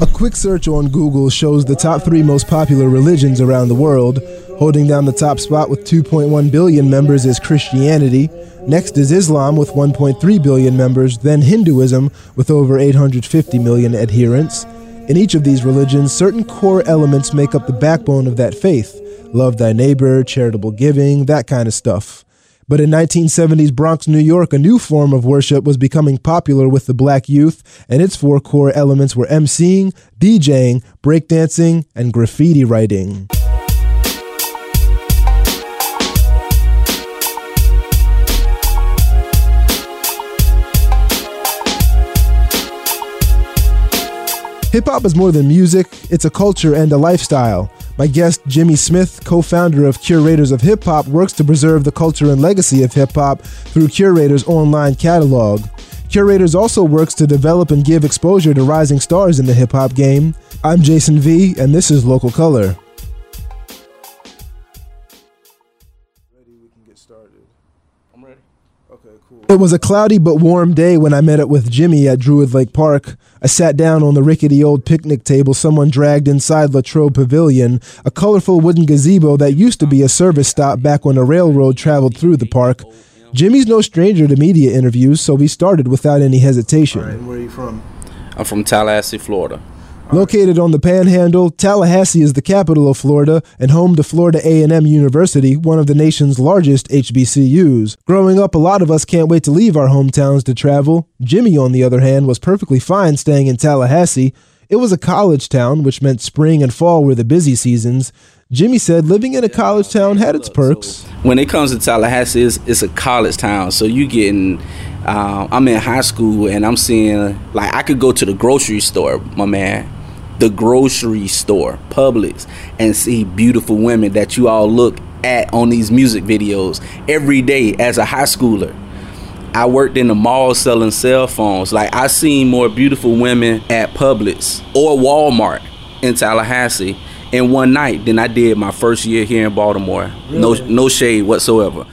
A quick search on Google shows the top three most popular religions around the world. Holding down the top spot with 2.1 billion members is Christianity. Next is Islam with 1.3 billion members, then Hinduism with over 850 million adherents. In each of these religions, certain core elements make up the backbone of that faith love thy neighbor, charitable giving, that kind of stuff. But in 1970s Bronx, New York, a new form of worship was becoming popular with the black youth, and its four core elements were emceeing, DJing, breakdancing, and graffiti writing. Hip hop is more than music, it's a culture and a lifestyle. My guest, Jimmy Smith, co founder of Curators of Hip Hop, works to preserve the culture and legacy of hip hop through Curators' online catalog. Curators also works to develop and give exposure to rising stars in the hip hop game. I'm Jason V, and this is Local Color. It was a cloudy but warm day when I met up with Jimmy at Druid Lake Park. I sat down on the rickety old picnic table someone dragged inside Latrobe Pavilion, a colorful wooden gazebo that used to be a service stop back when a railroad traveled through the park. Jimmy's no stranger to media interviews, so we started without any hesitation. where are you from? I'm from Tallahassee, Florida. Located on the Panhandle, Tallahassee is the capital of Florida and home to Florida A&M University, one of the nation's largest HBCUs. Growing up, a lot of us can't wait to leave our hometowns to travel. Jimmy, on the other hand, was perfectly fine staying in Tallahassee. It was a college town, which meant spring and fall were the busy seasons. Jimmy said living in a college town had its perks. When it comes to Tallahassee, it's, it's a college town, so you getting. Uh, I'm in high school and I'm seeing like I could go to the grocery store, my man, the grocery store, Publix, and see beautiful women that you all look at on these music videos every day as a high schooler. I worked in the mall selling cell phones. Like I seen more beautiful women at Publix or Walmart in Tallahassee in one night than I did my first year here in Baltimore. No no shade whatsoever.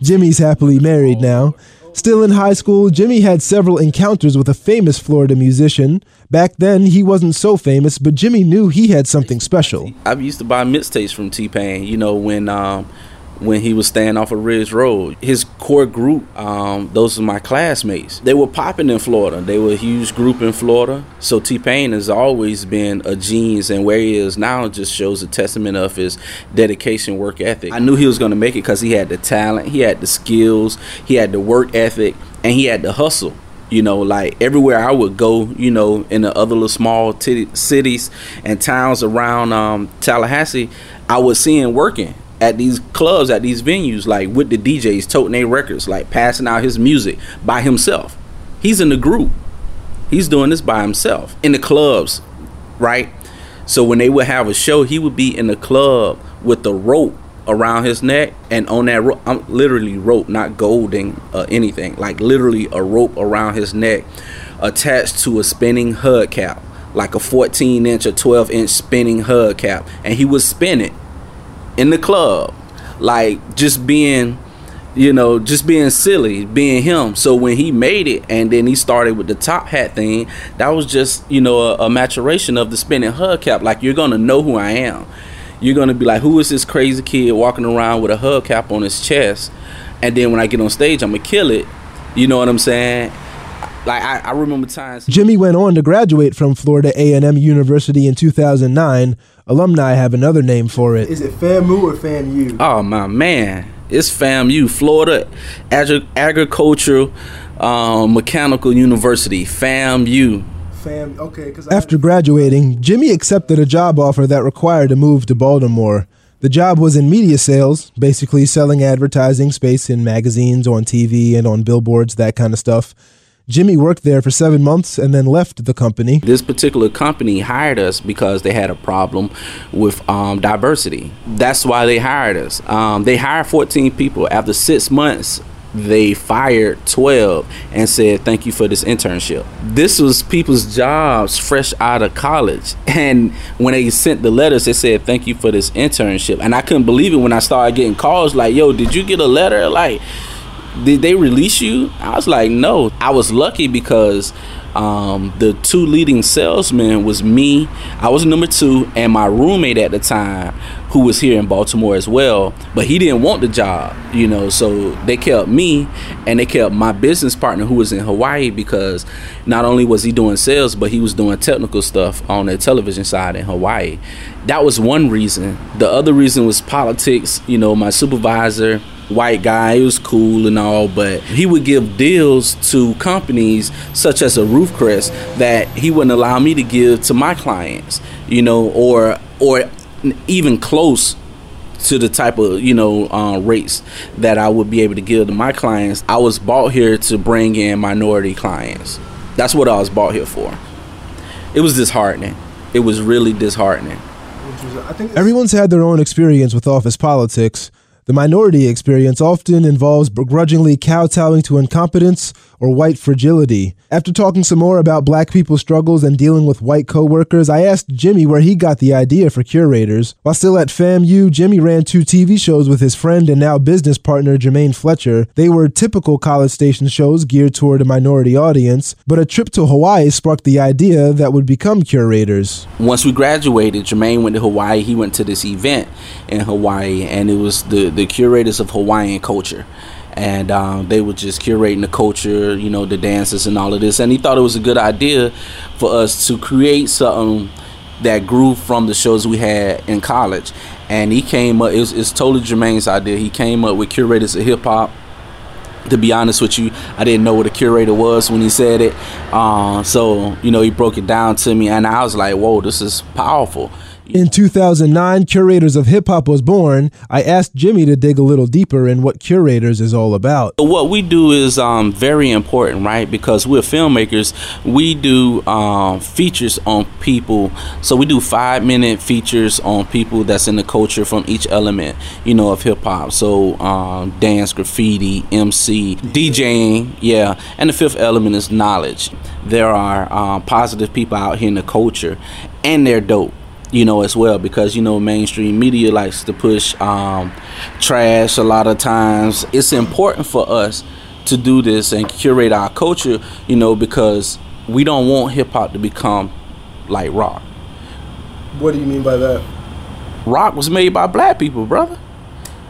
Jimmy's happily married now. Still in high school, Jimmy had several encounters with a famous Florida musician. Back then, he wasn't so famous, but Jimmy knew he had something special. I used to buy mixtapes from T Pain. You know when um, when he was staying off of Ridge Road. His core group, um, those are my classmates. They were popping in Florida. They were a huge group in Florida. So T Pain has always been a genius, and where he is now just shows a testament of his dedication, work ethic. I knew he was going to make it because he had the talent, he had the skills, he had the work ethic, and he had the hustle. You know, like everywhere I would go, you know, in the other little small t- cities and towns around um, Tallahassee, I would see him working at these clubs, at these venues, like with the DJs, toting their records, like passing out his music by himself. He's in the group. He's doing this by himself in the clubs, right? So when they would have a show, he would be in the club with the rope around his neck, and on that rope, I'm literally rope, not golding or anything, like literally a rope around his neck, attached to a spinning hubcap, like a 14 inch or 12 inch spinning hubcap, and he would spin it in the club, like just being, you know, just being silly, being him. So when he made it, and then he started with the top hat thing, that was just you know a, a maturation of the spinning hubcap. Like you're gonna know who I am. You're gonna be like, who is this crazy kid walking around with a hubcap on his chest? And then when I get on stage, I'm gonna kill it. You know what I'm saying? Like I, I remember times. Jimmy went on to graduate from Florida A&M University in 2009. Alumni have another name for it. Is it FAMU or FAMU? Oh my man, it's FAMU, Florida Agri- Agricultural um, Mechanical University, FAMU. Fam, okay. Cause After graduating, Jimmy accepted a job offer that required a move to Baltimore. The job was in media sales, basically selling advertising space in magazines, on TV, and on billboards, that kind of stuff. Jimmy worked there for seven months and then left the company. This particular company hired us because they had a problem with um, diversity. That's why they hired us. Um, they hired 14 people. After six months, they fired 12 and said thank you for this internship this was people's jobs fresh out of college and when they sent the letters they said thank you for this internship and i couldn't believe it when i started getting calls like yo did you get a letter like did they release you? I was like, no. I was lucky because um, the two leading salesmen was me. I was number two, and my roommate at the time, who was here in Baltimore as well. But he didn't want the job, you know. So they kept me, and they kept my business partner who was in Hawaii because not only was he doing sales, but he was doing technical stuff on the television side in Hawaii. That was one reason. The other reason was politics. You know, my supervisor white guy. He was cool and all, but he would give deals to companies such as a Roofcrest that he wouldn't allow me to give to my clients, you know, or or even close to the type of you know uh, rates that I would be able to give to my clients. I was bought here to bring in minority clients. That's what I was bought here for. It was disheartening. It was really disheartening. I think Everyone's had their own experience with office politics. The minority experience often involves begrudgingly kowtowing to incompetence or white fragility. After talking some more about black people's struggles and dealing with white coworkers, I asked Jimmy where he got the idea for curators. While still at FAMU, Jimmy ran two TV shows with his friend and now business partner Jermaine Fletcher. They were typical college station shows geared toward a minority audience, but a trip to Hawaii sparked the idea that would become curators. once we graduated, Jermaine went to Hawaii. He went to this event in Hawaii, and it was the the curators of Hawaiian culture, and um, they were just curating the culture, you know, the dances and all of this. And he thought it was a good idea for us to create something that grew from the shows we had in college. And he came up. It's totally Jermaine's idea. He came up with curators of hip hop to be honest with you, I didn't know what a curator was when he said it. Uh, so, you know, he broke it down to me, and I was like, whoa, this is powerful. In 2009, Curators of Hip Hop was born. I asked Jimmy to dig a little deeper in what Curators is all about. What we do is um, very important, right? Because we're filmmakers. We do um, features on people. So we do five minute features on people that's in the culture from each element, you know, of hip hop. So um, dance, graffiti, MC, DJing, yeah. And the fifth element is knowledge. There are um, positive people out here in the culture, and they're dope you know, as well, because you know, mainstream media likes to push um, trash a lot of times. It's important for us to do this and curate our culture, you know, because we don't want hip hop to become like rock. what do you mean by that? Rock was made by black people, brother.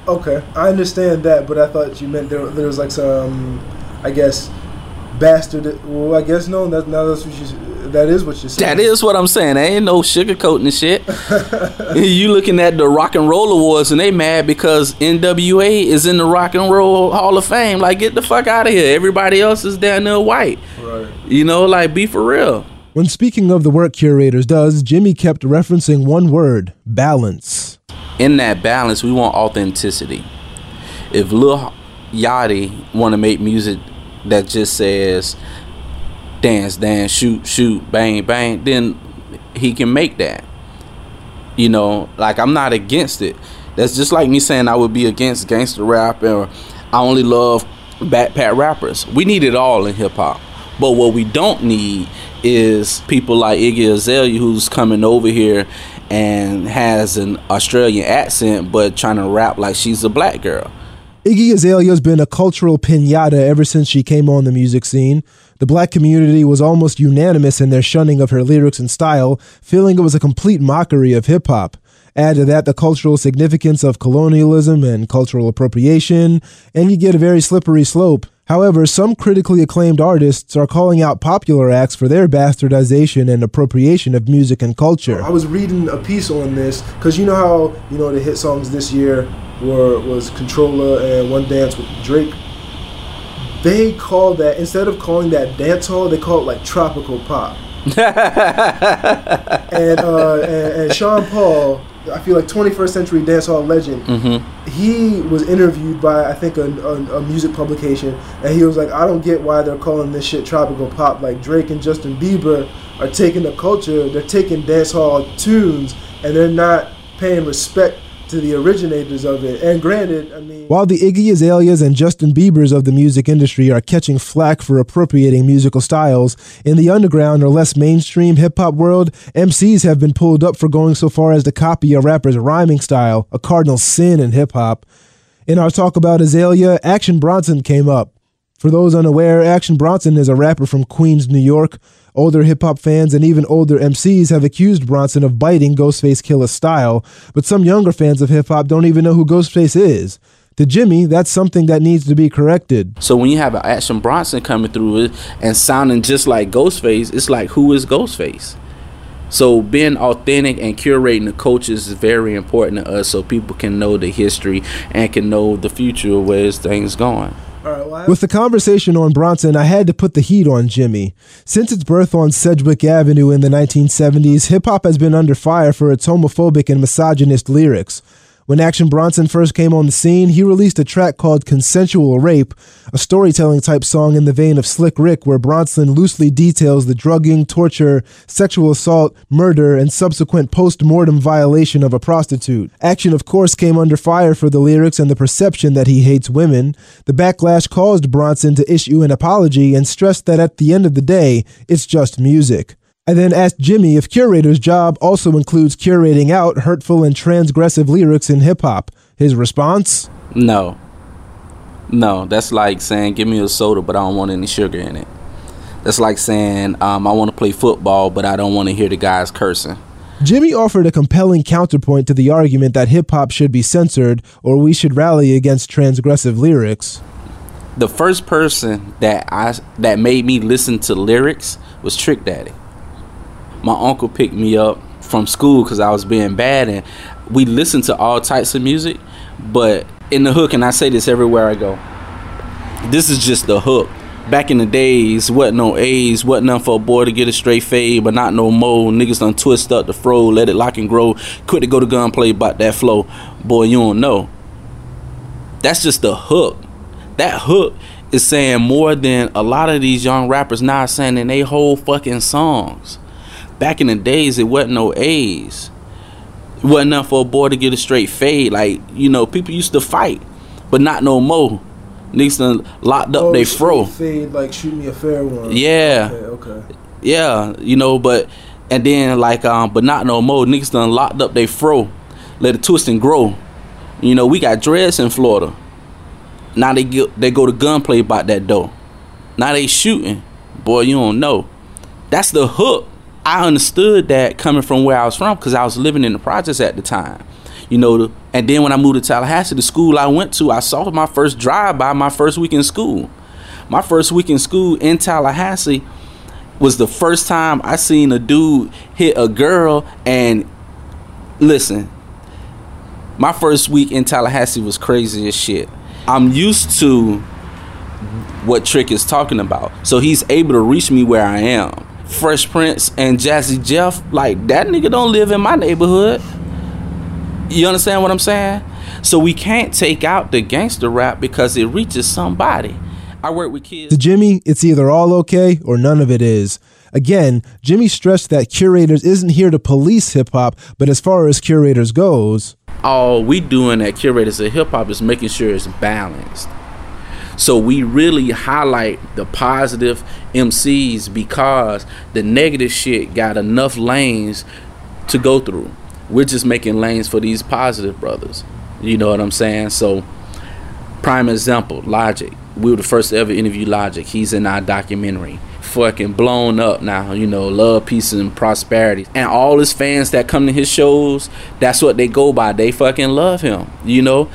Okay, I understand that, but I thought you meant there, there was like some, I guess, bastard. Well, I guess no. That now that's what you. That is what you're saying. That is what I'm saying. There ain't no sugarcoating the shit. you looking at the Rock and Roll Awards and they mad because NWA is in the Rock and Roll Hall of Fame. Like, get the fuck out of here. Everybody else is down there white. Right. You know, like, be for real. When speaking of the work Curators does, Jimmy kept referencing one word balance. In that balance, we want authenticity. If Lil Yachty want to make music that just says dance, dance, shoot, shoot, bang, bang, then he can make that. You know, like I'm not against it. That's just like me saying I would be against gangster rap or I only love backpack rappers. We need it all in hip hop. But what we don't need is people like Iggy Azalea who's coming over here and has an Australian accent but trying to rap like she's a black girl. Iggy Azalea's been a cultural pinata ever since she came on the music scene. The black community was almost unanimous in their shunning of her lyrics and style, feeling it was a complete mockery of hip hop. Add to that the cultural significance of colonialism and cultural appropriation, and you get a very slippery slope. However, some critically acclaimed artists are calling out popular acts for their bastardization and appropriation of music and culture. I was reading a piece on this because you know how you know the hit songs this year were was Controlla and One Dance with Drake. They call that instead of calling that dance hall, they call it like tropical pop. and, uh, and and Sean Paul, I feel like 21st century dancehall legend. Mm-hmm. He was interviewed by I think a, a, a music publication, and he was like, "I don't get why they're calling this shit tropical pop. Like Drake and Justin Bieber are taking the culture, they're taking dancehall tunes, and they're not paying respect to the originators of it. And granted, I mean, While the Iggy Azaleas and Justin Biebers of the music industry are catching flack for appropriating musical styles, in the underground or less mainstream hip hop world, MCs have been pulled up for going so far as to copy a rapper's rhyming style, a cardinal sin in hip hop. In our talk about Azalea, Action Bronson came up. For those unaware, Action Bronson is a rapper from Queens, New York. Older hip hop fans and even older MCs have accused Bronson of biting Ghostface Killah's style, but some younger fans of hip hop don't even know who Ghostface is. To Jimmy, that's something that needs to be corrected. So when you have an Action Bronson coming through and sounding just like Ghostface, it's like who is Ghostface? So being authentic and curating the cultures is very important to us so people can know the history and can know the future of where thing's going. With the conversation on Bronson, I had to put the heat on Jimmy. Since its birth on Sedgwick Avenue in the 1970s, hip hop has been under fire for its homophobic and misogynist lyrics. When Action Bronson first came on the scene, he released a track called Consensual Rape, a storytelling type song in the vein of Slick Rick, where Bronson loosely details the drugging, torture, sexual assault, murder, and subsequent post mortem violation of a prostitute. Action, of course, came under fire for the lyrics and the perception that he hates women. The backlash caused Bronson to issue an apology and stressed that at the end of the day, it's just music. I then asked Jimmy if curator's job also includes curating out hurtful and transgressive lyrics in hip hop. His response? No. No, that's like saying, give me a soda, but I don't want any sugar in it. That's like saying, um, I want to play football, but I don't want to hear the guys cursing. Jimmy offered a compelling counterpoint to the argument that hip hop should be censored or we should rally against transgressive lyrics. The first person that I that made me listen to lyrics was Trick Daddy my uncle picked me up from school because I was being bad, and we listened to all types of music. But in the hook, and I say this everywhere I go, this is just the hook. Back in the days, wasn't no A's, wasn't nothing for a boy to get a straight fade, but not no more. Niggas done twist up the fro, let it lock and grow. Quit to go to gunplay about that flow. Boy, you don't know. That's just the hook. That hook is saying more than a lot of these young rappers now saying in they whole fucking songs back in the days, it wasn't no A's. It wasn't enough for a boy to get a straight fade. Like, you know, people used to fight, but not no more. Niggas done locked up oh, they fro. Fade, like shoot me a fair one. Yeah. Okay, okay. Yeah, you know, but and then like um, but not no more. Niggas done locked up they fro, let it twist and grow. You know, we got dreads in Florida. Now they get they go to gunplay about that though. Now they shooting. Boy, you don't know. That's the hook. I understood that coming from where I was from because I was living in the projects at the time. You know, and then when I moved to Tallahassee, the school I went to, I saw my first drive by my first week in school. My first week in school in Tallahassee was the first time I seen a dude hit a girl and listen, my first week in Tallahassee was crazy as shit. I'm used to what Trick is talking about. So he's able to reach me where I am. Fresh Prince and Jazzy Jeff, like that nigga don't live in my neighborhood. You understand what I'm saying? So we can't take out the gangster rap because it reaches somebody. I work with kids. To Jimmy, it's either all okay or none of it is. Again, Jimmy stressed that curators isn't here to police hip hop, but as far as curators goes, all we doing at curators of hip hop is making sure it's balanced. So we really highlight the positive MCs because the negative shit got enough lanes to go through. We're just making lanes for these positive brothers. You know what I'm saying? So, prime example, Logic. We were the first to ever interview Logic. He's in our documentary. Fucking blown up now, you know, love, peace, and prosperity. And all his fans that come to his shows, that's what they go by. They fucking love him. You know?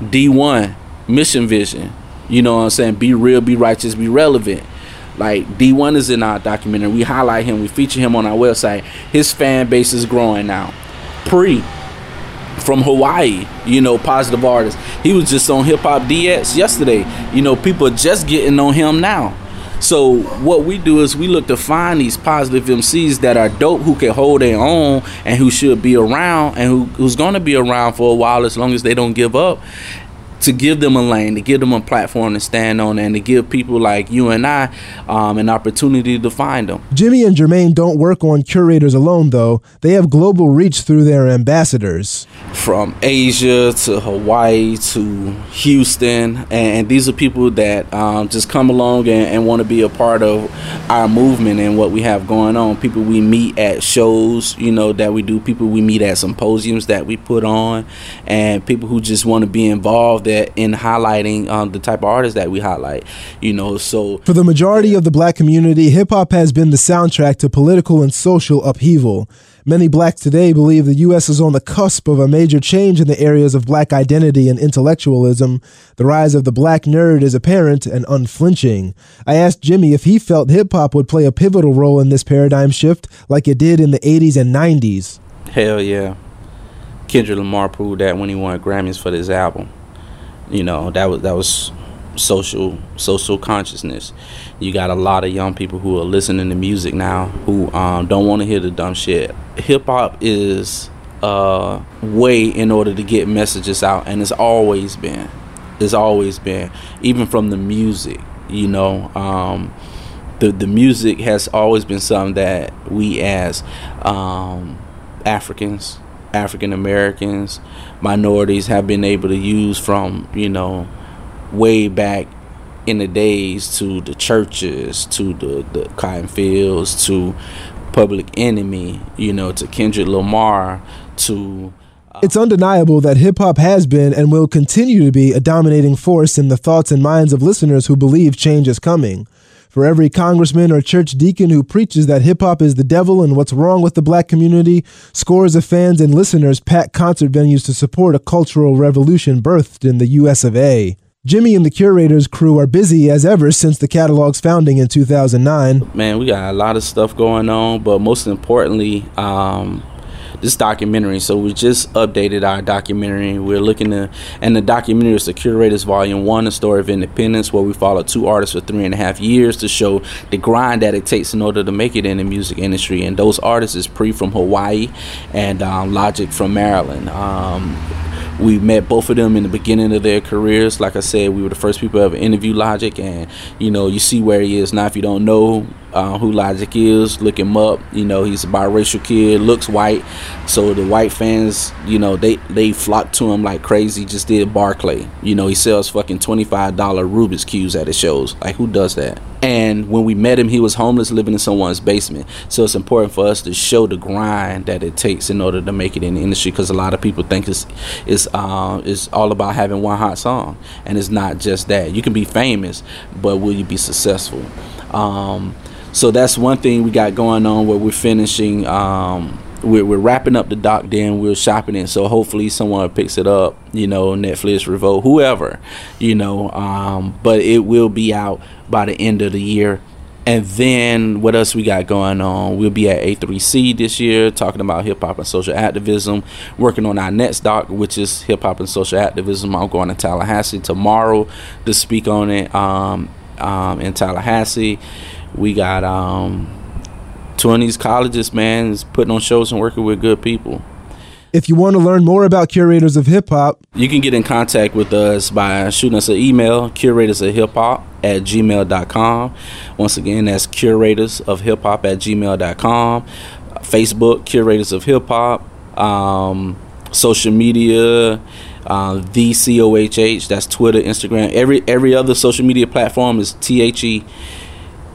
D1, Mission Vision. You know what I'm saying? Be real, be righteous, be relevant. Like D1 is in our documentary. We highlight him. We feature him on our website. His fan base is growing now. Pre from Hawaii, you know, positive artist. He was just on Hip Hop DX yesterday. You know, people are just getting on him now. So what we do is we look to find these positive MCs that are dope, who can hold their own, and who should be around, and who, who's going to be around for a while as long as they don't give up to give them a lane, to give them a platform to stand on, and to give people like you and I um, an opportunity to find them. Jimmy and Jermaine don't work on curators alone, though. They have global reach through their ambassadors. From Asia to Hawaii to Houston, and, these are people that um, just come along and, and want to be a part of our movement and what we have going on. People we meet at shows, you know, that we do. People we meet at symposiums that we put on, and people who just want to be involved that in highlighting um, the type of artists that we highlight. You know, so for the majority of the black community, hip hop has been the soundtrack to political and social upheaval. Many blacks today believe the U.S. is on the cusp of a major change in the areas of black identity and intellectualism. The rise of the black nerd is apparent and unflinching. I asked Jimmy if he felt hip hop would play a pivotal role in this paradigm shift like it did in the 80s and 90s. Hell yeah. Kendrick Lamar proved that when he won Grammys for this album. You know, that was that was social social consciousness. You got a lot of young people who are listening to music now who um, don't want to hear the dumb shit. Hip hop is a way in order to get messages out, and it's always been. It's always been, even from the music. You know, um, the the music has always been something that we as um, Africans, African Americans, minorities have been able to use from you know way back in the days to the churches, to the, the cotton fields, to Public Enemy, you know, to Kendrick Lamar, to. Uh, it's undeniable that hip hop has been and will continue to be a dominating force in the thoughts and minds of listeners who believe change is coming. For every congressman or church deacon who preaches that hip hop is the devil and what's wrong with the black community, scores of fans and listeners pack concert venues to support a cultural revolution birthed in the US of A. Jimmy and the Curators crew are busy as ever since the catalog's founding in 2009. Man, we got a lot of stuff going on, but most importantly, um, this documentary. So we just updated our documentary. We're looking to, and the documentary is the Curators Volume One: A Story of Independence, where we follow two artists for three and a half years to show the grind that it takes in order to make it in the music industry. And those artists is Pre from Hawaii and um, Logic from Maryland. Um, we met both of them in the beginning of their careers. Like I said, we were the first people to ever interview Logic, and you know, you see where he is now. If you don't know uh, who Logic is, look him up. You know, he's a biracial kid, looks white, so the white fans, you know, they they flock to him like crazy. Just did Barclay. You know, he sells fucking twenty five dollar Rubik's cubes at his shows. Like, who does that? And when we met him, he was homeless, living in someone's basement. So it's important for us to show the grind that it takes in order to make it in the industry, because a lot of people think it's it's uh, it's all about having one hot song, and it's not just that. You can be famous, but will you be successful? Um, so that's one thing we got going on where we're finishing. Um, we're, we're wrapping up the doc, then we're shopping it. So hopefully someone picks it up, you know, Netflix, Revolt, whoever, you know. Um, but it will be out by the end of the year. And then what else we got going on? We'll be at A3C this year talking about hip hop and social activism, working on our next doc, which is hip hop and social activism. I'm going to Tallahassee tomorrow to speak on it um, um, in Tallahassee. We got um, two of these colleges, man, is putting on shows and working with good people. If you want to learn more about curators of hip hop, you can get in contact with us by shooting us an email, curators of hip hop at gmail.com. Once again, that's curators of hip hop at gmail.com. Facebook, curators of hip hop. Um, social media, uh, the COHH, that's Twitter, Instagram. Every every other social media platform is T H E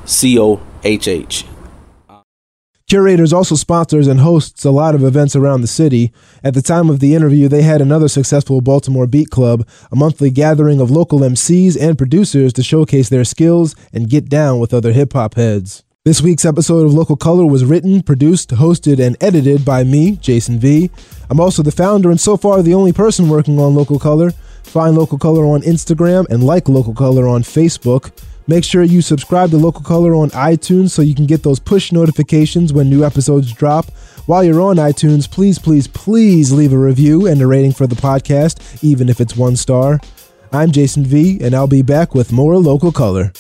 C O H H. Curators also sponsors and hosts a lot of events around the city. At the time of the interview, they had another successful Baltimore Beat Club, a monthly gathering of local MCs and producers to showcase their skills and get down with other hip hop heads. This week's episode of Local Color was written, produced, hosted, and edited by me, Jason V. I'm also the founder and so far the only person working on Local Color. Find Local Color on Instagram and like Local Color on Facebook. Make sure you subscribe to Local Color on iTunes so you can get those push notifications when new episodes drop. While you're on iTunes, please, please, please leave a review and a rating for the podcast, even if it's one star. I'm Jason V, and I'll be back with more Local Color.